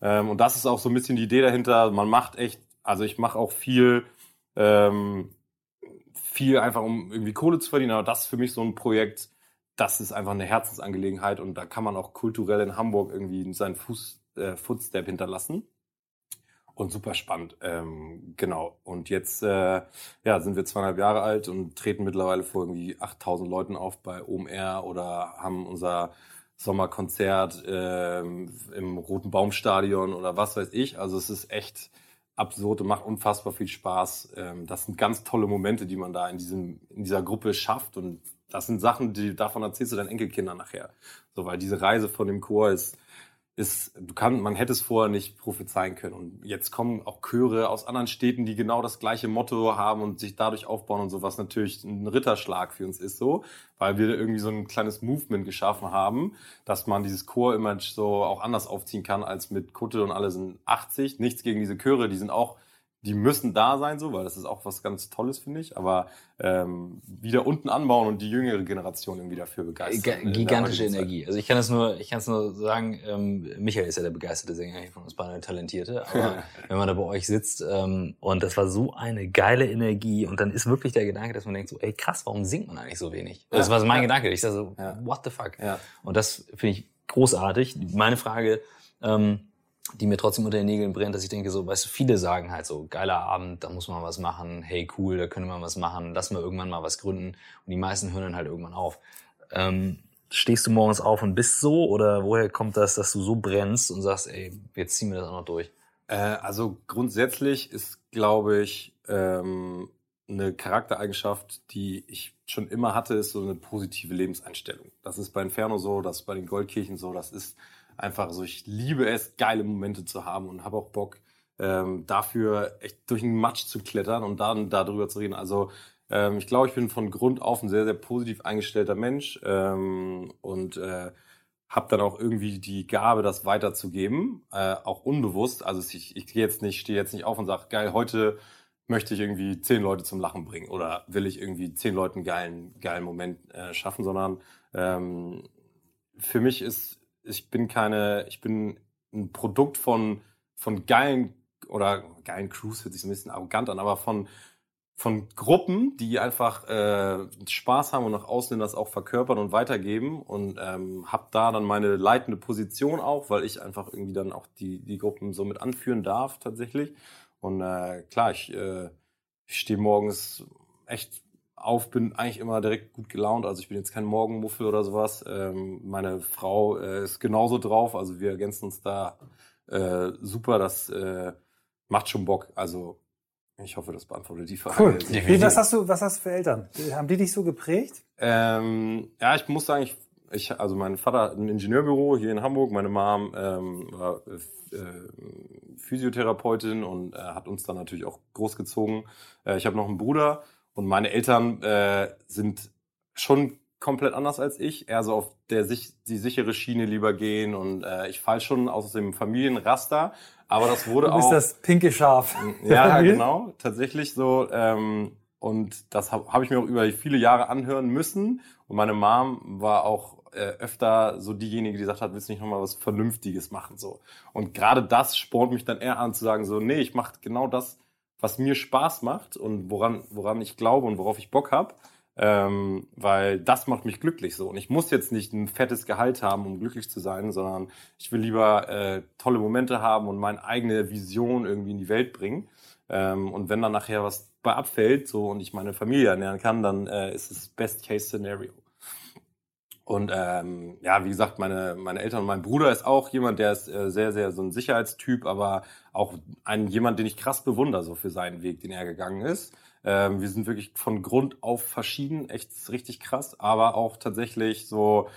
Ähm, und das ist auch so ein bisschen die Idee dahinter. Man macht echt, also ich mache auch viel, ähm, viel einfach, um irgendwie Kohle zu verdienen. Aber das ist für mich so ein Projekt, das ist einfach eine Herzensangelegenheit und da kann man auch kulturell in Hamburg irgendwie seinen Fuß, äh, Footstep hinterlassen. Und super spannend, ähm, genau. Und jetzt äh, ja, sind wir zweieinhalb Jahre alt und treten mittlerweile vor irgendwie 8000 Leuten auf bei OMR oder haben unser Sommerkonzert ähm, im Roten Baumstadion oder was weiß ich. Also es ist echt absurd und macht unfassbar viel Spaß. Ähm, das sind ganz tolle Momente, die man da in, diesem, in dieser Gruppe schafft. Und das sind Sachen, die davon erzählst du deinen Enkelkindern nachher. So, weil diese Reise von dem Chor ist, ist, du kann, man hätte es vorher nicht prophezeien können. Und jetzt kommen auch Chöre aus anderen Städten, die genau das gleiche Motto haben und sich dadurch aufbauen und so, was natürlich ein Ritterschlag für uns ist so, weil wir irgendwie so ein kleines Movement geschaffen haben, dass man dieses Chor-Image so auch anders aufziehen kann als mit Kutte und alle sind 80. Nichts gegen diese Chöre, die sind auch die müssen da sein, so, weil das ist auch was ganz Tolles, finde ich. Aber ähm, wieder unten anbauen und die jüngere Generation irgendwie dafür begeistern. Gigantische Energie. Also ich kann es nur, ich kann es nur sagen, ähm, Michael ist ja der begeisterte Sänger von uns beiden, der Talentierte. Aber wenn man da bei euch sitzt ähm, und das war so eine geile Energie und dann ist wirklich der Gedanke, dass man denkt so, ey krass, warum singt man eigentlich so wenig? Das war mein ja. Gedanke. Ich dachte so, ja. what the fuck? Ja. Und das finde ich großartig. Meine Frage, ähm, die mir trotzdem unter den Nägeln brennt, dass ich denke, so, weißt du, viele sagen halt so, geiler Abend, da muss man was machen, hey cool, da können wir was machen, lass mal irgendwann mal was gründen. Und die meisten hören dann halt irgendwann auf. Ähm, stehst du morgens auf und bist so oder woher kommt das, dass du so brennst und sagst, ey, jetzt ziehen wir das auch noch durch? Äh, also grundsätzlich ist, glaube ich, ähm, eine Charaktereigenschaft, die ich schon immer hatte, ist so eine positive Lebenseinstellung. Das ist bei Inferno so, das ist bei den Goldkirchen so, das ist einfach so, ich liebe es, geile Momente zu haben und habe auch Bock, ähm, dafür echt durch den Matsch zu klettern und dann darüber zu reden. Also ähm, ich glaube, ich bin von Grund auf ein sehr, sehr positiv eingestellter Mensch ähm, und äh, habe dann auch irgendwie die Gabe, das weiterzugeben, äh, auch unbewusst. Also ich, ich gehe jetzt nicht, stehe jetzt nicht auf und sage, geil, heute möchte ich irgendwie zehn Leute zum Lachen bringen oder will ich irgendwie zehn Leuten geilen, geilen Moment äh, schaffen, sondern ähm, für mich ist ich bin keine, ich bin ein Produkt von, von geilen oder geilen Crews hört sich so ein bisschen arrogant an, aber von, von Gruppen, die einfach äh, Spaß haben und nach außen das auch verkörpern und weitergeben und ähm, habe da dann meine leitende Position auch, weil ich einfach irgendwie dann auch die, die Gruppen so mit anführen darf tatsächlich. Und äh, klar, ich, äh, ich stehe morgens echt auf, bin eigentlich immer direkt gut gelaunt. Also ich bin jetzt kein Morgenmuffel oder sowas. Ähm, meine Frau äh, ist genauso drauf. Also wir ergänzen uns da äh, super. Das äh, macht schon Bock. Also ich hoffe, das beantwortet die Frage. Cool. Wie, was hast du, was hast du für Eltern? Haben die dich so geprägt? Ähm, ja, ich muss sagen, ich, ich, also mein Vater hat ein Ingenieurbüro hier in Hamburg. Meine Mom ähm, war äh, Physiotherapeutin und äh, hat uns dann natürlich auch großgezogen. Äh, ich habe noch einen Bruder und meine Eltern äh, sind schon komplett anders als ich, eher so auf der sich die sichere Schiene lieber gehen und äh, ich fall schon aus dem Familienraster, aber das wurde du bist auch das pinke Schaf. Ja, genau, tatsächlich so ähm, und das habe hab ich mir auch über viele Jahre anhören müssen. Und meine Mom war auch äh, öfter so diejenige, die gesagt hat, willst du nicht nochmal was Vernünftiges machen so. Und gerade das spornt mich dann eher an zu sagen so, nee, ich mache genau das was mir Spaß macht und woran, woran ich glaube und worauf ich Bock habe. Ähm, weil das macht mich glücklich so. Und ich muss jetzt nicht ein fettes Gehalt haben, um glücklich zu sein, sondern ich will lieber äh, tolle Momente haben und meine eigene Vision irgendwie in die Welt bringen. Ähm, und wenn dann nachher was bei abfällt so und ich meine Familie ernähren kann, dann äh, ist es Best-Case-Szenario. Und ähm, ja, wie gesagt, meine, meine Eltern und mein Bruder ist auch jemand, der ist äh, sehr, sehr so ein Sicherheitstyp, aber auch ein jemand, den ich krass bewundere, so für seinen Weg, den er gegangen ist. Ähm, wir sind wirklich von Grund auf verschieden, echt richtig krass, aber auch tatsächlich so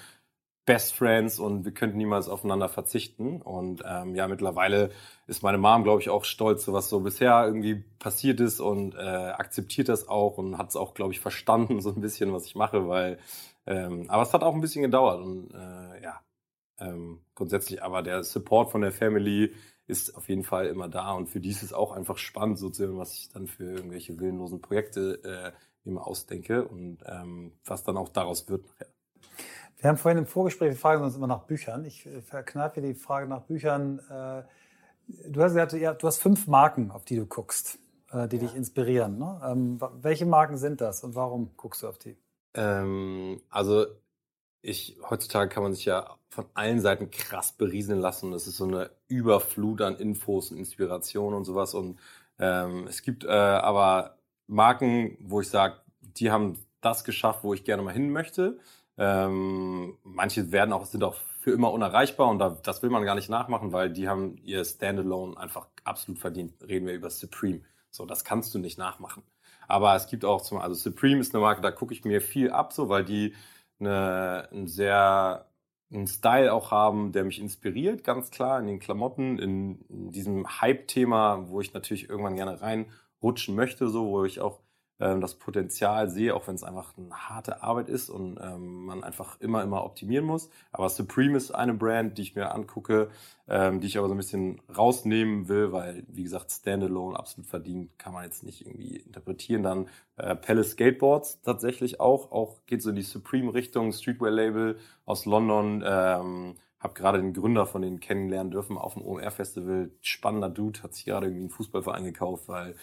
Best Friends und wir könnten niemals aufeinander verzichten. Und ähm, ja, mittlerweile ist meine Mom, glaube ich, auch stolz, was so bisher irgendwie passiert ist und äh, akzeptiert das auch und hat es auch, glaube ich, verstanden, so ein bisschen, was ich mache, weil ähm, aber es hat auch ein bisschen gedauert und äh, ja, ähm, grundsätzlich aber der Support von der Family ist auf jeden Fall immer da und für die ist es auch einfach spannend, so zu sehen, was ich dann für irgendwelche willenlosen Projekte äh, immer ausdenke und ähm, was dann auch daraus wird nachher. Wir haben vorhin im Vorgespräch, wir fragen uns immer nach Büchern. Ich äh, verkneife die Frage nach Büchern. Äh, du hast gesagt, ja, du hast fünf Marken, auf die du guckst, äh, die ja. dich inspirieren. Ne? Ähm, welche Marken sind das und warum guckst du auf die? Ähm, also ich heutzutage kann man sich ja von allen Seiten krass berieseln lassen. Das ist so eine Überflut an Infos und Inspiration und sowas. Und ähm, es gibt äh, aber Marken, wo ich sage, die haben das geschafft, wo ich gerne mal hin möchte. Ähm, manche werden auch sind auch für immer unerreichbar und da, das will man gar nicht nachmachen, weil die haben ihr Standalone einfach absolut verdient. Reden wir über Supreme. So, das kannst du nicht nachmachen. Aber es gibt auch zum, also Supreme ist eine Marke, da gucke ich mir viel ab, so, weil die eine, ein sehr einen Style auch haben, der mich inspiriert, ganz klar, in den Klamotten, in, in diesem Hype-Thema, wo ich natürlich irgendwann gerne reinrutschen möchte, so, wo ich auch das Potenzial sehe, auch wenn es einfach eine harte Arbeit ist und ähm, man einfach immer, immer optimieren muss. Aber Supreme ist eine Brand, die ich mir angucke, ähm, die ich aber so ein bisschen rausnehmen will, weil, wie gesagt, Standalone absolut verdient, kann man jetzt nicht irgendwie interpretieren. Dann äh, Palace Skateboards tatsächlich auch, auch geht so in die Supreme-Richtung, Streetwear-Label aus London. Ähm, habe gerade den Gründer von denen kennenlernen dürfen auf dem OMR-Festival. Spannender Dude, hat sich gerade irgendwie einen Fußballverein gekauft, weil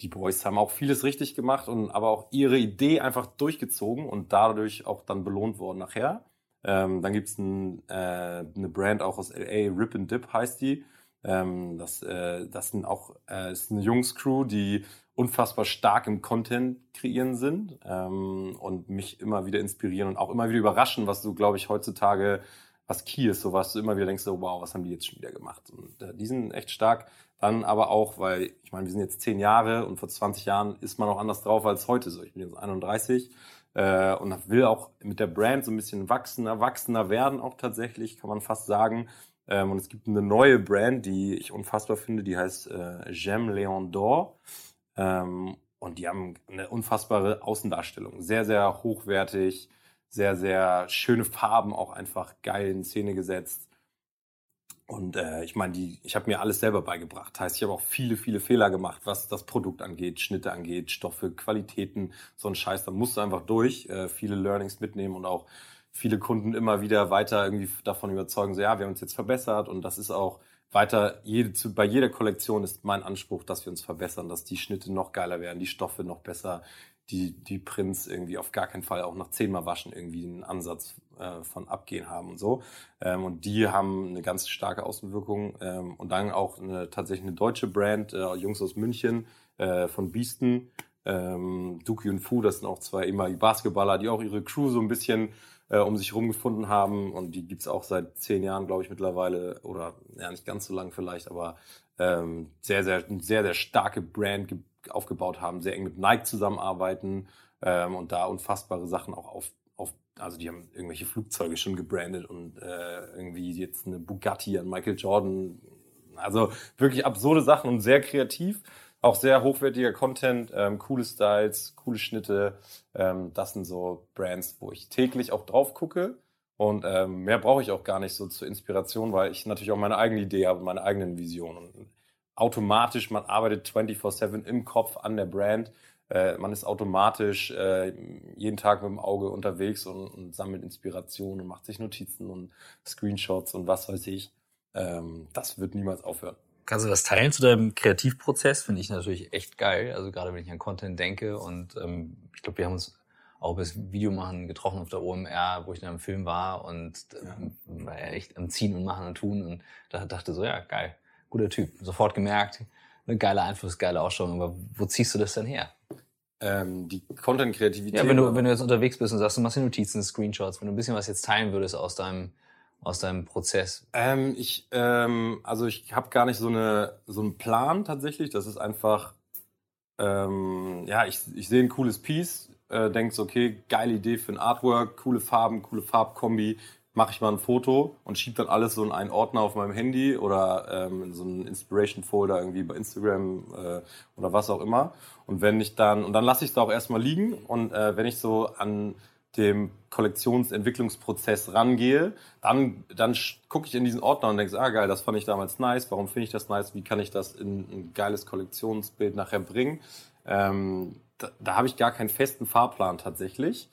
die Boys haben auch vieles richtig gemacht und aber auch ihre Idee einfach durchgezogen und dadurch auch dann belohnt worden nachher. Ähm, dann gibt's ein, äh, eine Brand auch aus LA, Rip and Dip heißt die. Ähm, das, äh, das sind auch äh, ist eine Jungs-Crew, die unfassbar stark im Content kreieren sind ähm, und mich immer wieder inspirieren und auch immer wieder überraschen, was du, glaube ich, heutzutage was Key ist, so was du immer wieder denkst, so, wow, was haben die jetzt schon wieder gemacht? Und äh, die sind echt stark. Dann aber auch, weil ich meine, wir sind jetzt zehn Jahre und vor 20 Jahren ist man auch anders drauf als heute so. Ich bin jetzt 31 äh, und will auch mit der Brand so ein bisschen wachsen, erwachsener werden auch tatsächlich, kann man fast sagen. Ähm, und es gibt eine neue Brand, die ich unfassbar finde, die heißt äh, J'aime Léon d'Or. Ähm, und die haben eine unfassbare Außendarstellung. Sehr, sehr hochwertig, sehr, sehr schöne Farben auch einfach geil in Szene gesetzt. Und äh, ich meine, die, ich habe mir alles selber beigebracht. Heißt, ich habe auch viele, viele Fehler gemacht, was das Produkt angeht, Schnitte angeht, Stoffe, Qualitäten, so ein Scheiß. Da musst du einfach durch, äh, viele Learnings mitnehmen und auch viele Kunden immer wieder weiter irgendwie davon überzeugen, so ja, wir haben uns jetzt verbessert und das ist auch weiter, jede, zu, bei jeder Kollektion ist mein Anspruch, dass wir uns verbessern, dass die Schnitte noch geiler werden, die Stoffe noch besser, die, die Prints irgendwie auf gar keinen Fall auch nach zehnmal waschen irgendwie einen Ansatz äh, von Abgehen haben und so. Ähm, und die haben eine ganz starke Außenwirkung. Ähm, und dann auch eine, tatsächlich eine deutsche Brand, äh, Jungs aus München, äh, von Biesten, ähm, Duki und Fu, das sind auch zwei ehemalige Basketballer, die auch ihre Crew so ein bisschen äh, um sich herum gefunden haben. Und die gibt's auch seit zehn Jahren, glaube ich, mittlerweile. Oder ja, nicht ganz so lang vielleicht, aber ähm, sehr, sehr, sehr, sehr starke Brand aufgebaut haben, sehr eng mit Nike zusammenarbeiten ähm, und da unfassbare Sachen auch auf, auf, also die haben irgendwelche Flugzeuge schon gebrandet und äh, irgendwie jetzt eine Bugatti an Michael Jordan. Also wirklich absurde Sachen und sehr kreativ. Auch sehr hochwertiger Content, ähm, coole Styles, coole Schnitte. Ähm, das sind so Brands, wo ich täglich auch drauf gucke. Und ähm, mehr brauche ich auch gar nicht so zur Inspiration, weil ich natürlich auch meine eigene Idee habe, meine eigenen Visionen. Automatisch, man arbeitet 24-7 im Kopf an der Brand. Äh, man ist automatisch äh, jeden Tag mit dem Auge unterwegs und, und sammelt Inspiration und macht sich Notizen und Screenshots und was weiß ich. Ähm, das wird niemals aufhören. Kannst du das teilen zu deinem Kreativprozess? Finde ich natürlich echt geil. Also gerade wenn ich an Content denke und ähm, ich glaube, wir haben uns auch bis Video machen getroffen auf der OMR, wo ich dann im Film war und ähm, war ja echt am Ziehen und Machen und Tun und da dachte so, ja, geil guter Typ. Sofort gemerkt, eine geile Einfluss, geile Ausstrahlung. Aber wo ziehst du das denn her? Ähm, die Content-Kreativität. Ja, wenn du, wenn du jetzt unterwegs bist und sagst, du machst dir Notizen, Screenshots, wenn du ein bisschen was jetzt teilen würdest aus deinem, aus deinem Prozess. Ähm, ich, ähm, also ich habe gar nicht so eine, so einen Plan tatsächlich. Das ist einfach, ähm, ja, ich, ich sehe ein cooles Piece, äh, denkst, okay, geile Idee für ein Artwork, coole Farben, coole Farbkombi, mache ich mal ein Foto und schiebe dann alles so in einen Ordner auf meinem Handy oder ähm, in so einen Inspiration-Folder irgendwie bei Instagram äh, oder was auch immer. Und wenn ich dann, und dann lasse ich es auch erstmal liegen und äh, wenn ich so an dem Kollektionsentwicklungsprozess rangehe, dann, dann gucke ich in diesen Ordner und denke, ah geil, das fand ich damals nice, warum finde ich das nice, wie kann ich das in ein geiles Kollektionsbild nachher bringen. Ähm, da, da habe ich gar keinen festen Fahrplan tatsächlich.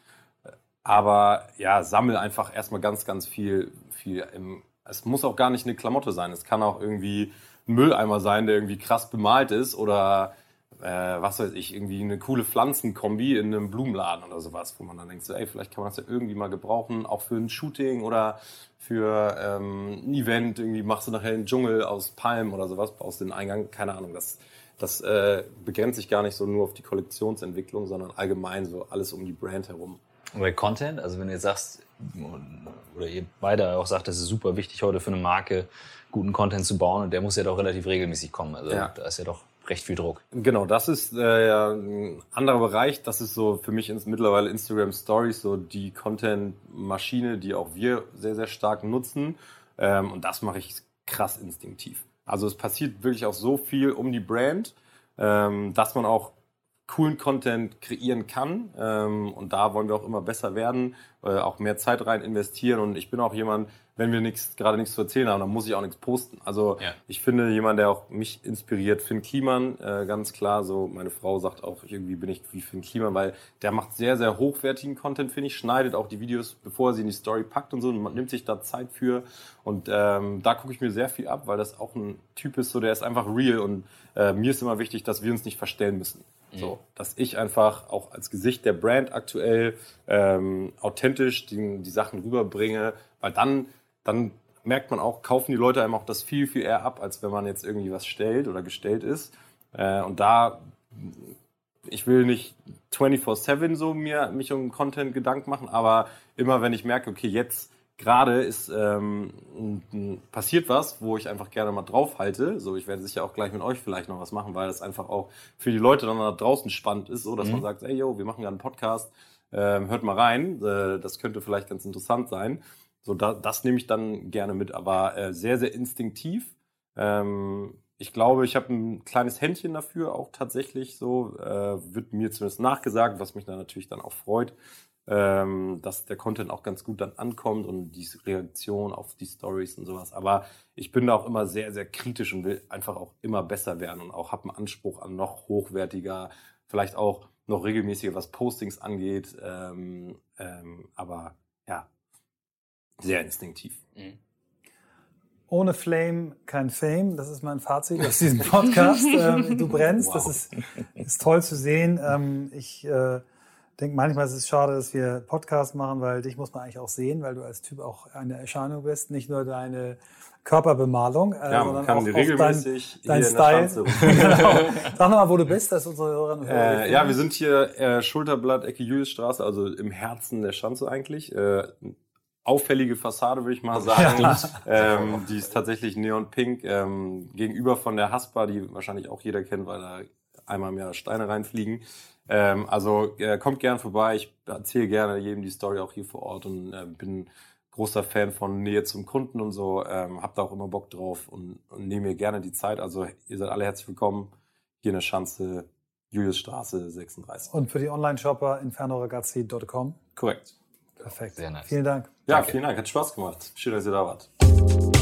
Aber ja, sammel einfach erstmal ganz, ganz viel, viel im, es muss auch gar nicht eine Klamotte sein. Es kann auch irgendwie ein Mülleimer sein, der irgendwie krass bemalt ist oder äh, was weiß ich, irgendwie eine coole Pflanzenkombi in einem Blumenladen oder sowas, wo man dann denkt, so, ey, vielleicht kann man das ja irgendwie mal gebrauchen, auch für ein Shooting oder für ähm, ein Event. Irgendwie machst du nachher einen Dschungel aus Palmen oder sowas, baust den Eingang, keine Ahnung. Das, das äh, begrenzt sich gar nicht so nur auf die Kollektionsentwicklung, sondern allgemein so alles um die Brand herum. Bei Content, also wenn du jetzt sagst, oder ihr beide auch sagt, das ist super wichtig heute für eine Marke, guten Content zu bauen und der muss ja doch relativ regelmäßig kommen. Also ja. da ist ja doch recht viel Druck. Genau, das ist äh, ja ein anderer Bereich. Das ist so für mich ins, mittlerweile Instagram Stories, so die Content-Maschine, die auch wir sehr, sehr stark nutzen. Ähm, und das mache ich krass instinktiv. Also es passiert wirklich auch so viel um die Brand, ähm, dass man auch coolen Content kreieren kann. Ähm, und da wollen wir auch immer besser werden, äh, auch mehr Zeit rein investieren. Und ich bin auch jemand, wenn wir nichts, gerade nichts zu erzählen haben, dann muss ich auch nichts posten. Also ja. ich finde jemand, der auch mich inspiriert, Finn Kliman, äh, ganz klar. So meine Frau sagt auch, irgendwie bin ich wie Finn Kliman, weil der macht sehr, sehr hochwertigen Content, finde ich, schneidet auch die Videos, bevor er sie in die Story packt und so, und man nimmt sich da Zeit für. Und ähm, da gucke ich mir sehr viel ab, weil das auch ein Typ ist, so der ist einfach real und äh, mir ist immer wichtig, dass wir uns nicht verstellen müssen. Mhm. So, dass ich einfach auch als Gesicht der Brand aktuell ähm, authentisch die, die Sachen rüberbringe, weil dann dann merkt man auch, kaufen die Leute einem auch das viel, viel eher ab, als wenn man jetzt irgendwie was stellt oder gestellt ist. Äh, und da, ich will nicht 24-7 so mir, mich um Content Gedanken machen, aber immer wenn ich merke, okay, jetzt gerade ist ähm, passiert was, wo ich einfach gerne mal draufhalte. So, ich werde sicher auch gleich mit euch vielleicht noch was machen, weil das einfach auch für die Leute dann da draußen spannend ist, so dass mhm. man sagt, ey yo, wir machen gerade einen Podcast, ähm, hört mal rein, äh, das könnte vielleicht ganz interessant sein. So, da, das nehme ich dann gerne mit, aber äh, sehr, sehr instinktiv. Ähm, ich glaube, ich habe ein kleines Händchen dafür, auch tatsächlich so, äh, wird mir zumindest nachgesagt, was mich dann natürlich dann auch freut, ähm, dass der Content auch ganz gut dann ankommt und die Reaktion auf die Stories und sowas. Aber ich bin da auch immer sehr, sehr kritisch und will einfach auch immer besser werden und auch habe einen Anspruch an noch hochwertiger, vielleicht auch noch regelmäßiger, was Postings angeht. Ähm, ähm, aber ja, sehr instinktiv. Mhm. Ohne Flame kein Fame. Das ist mein Fazit aus diesem Podcast. ähm, du brennst. Wow. Das ist, ist toll zu sehen. Ähm, ich äh, denke manchmal ist es schade, dass wir Podcast machen, weil dich muss man eigentlich auch sehen, weil du als Typ auch eine Erscheinung bist. Nicht nur deine Körperbemalung, äh, ja, sondern auch, regelmäßig dein, dein Style. genau. Sag nochmal, wo du bist, dass unsere Hörerinnen und Hörer. Äh, ja, wir sind hier äh, Schulterblatt, Ecke Juliusstraße, also im Herzen der Schanze eigentlich. Äh, auffällige Fassade, würde ich mal sagen. Ja. Ähm, die ist tatsächlich neonpink, ähm, gegenüber von der Haspa, die wahrscheinlich auch jeder kennt, weil da einmal mehr Steine reinfliegen. Ähm, also äh, kommt gern vorbei. Ich erzähle gerne jedem die Story auch hier vor Ort und äh, bin großer Fan von Nähe zum Kunden und so. Ähm, hab da auch immer Bock drauf und, und nehme mir gerne die Zeit. Also ihr seid alle herzlich willkommen hier in der Schanze, Juliusstraße 36. Und für die Online-Shopper infernoragazzi.com. Korrekt. Perfekt. Sehr nice. Vielen Dank. Ja, Danke. vielen Dank. Hat Spaß gemacht. Schön, dass ihr da wart.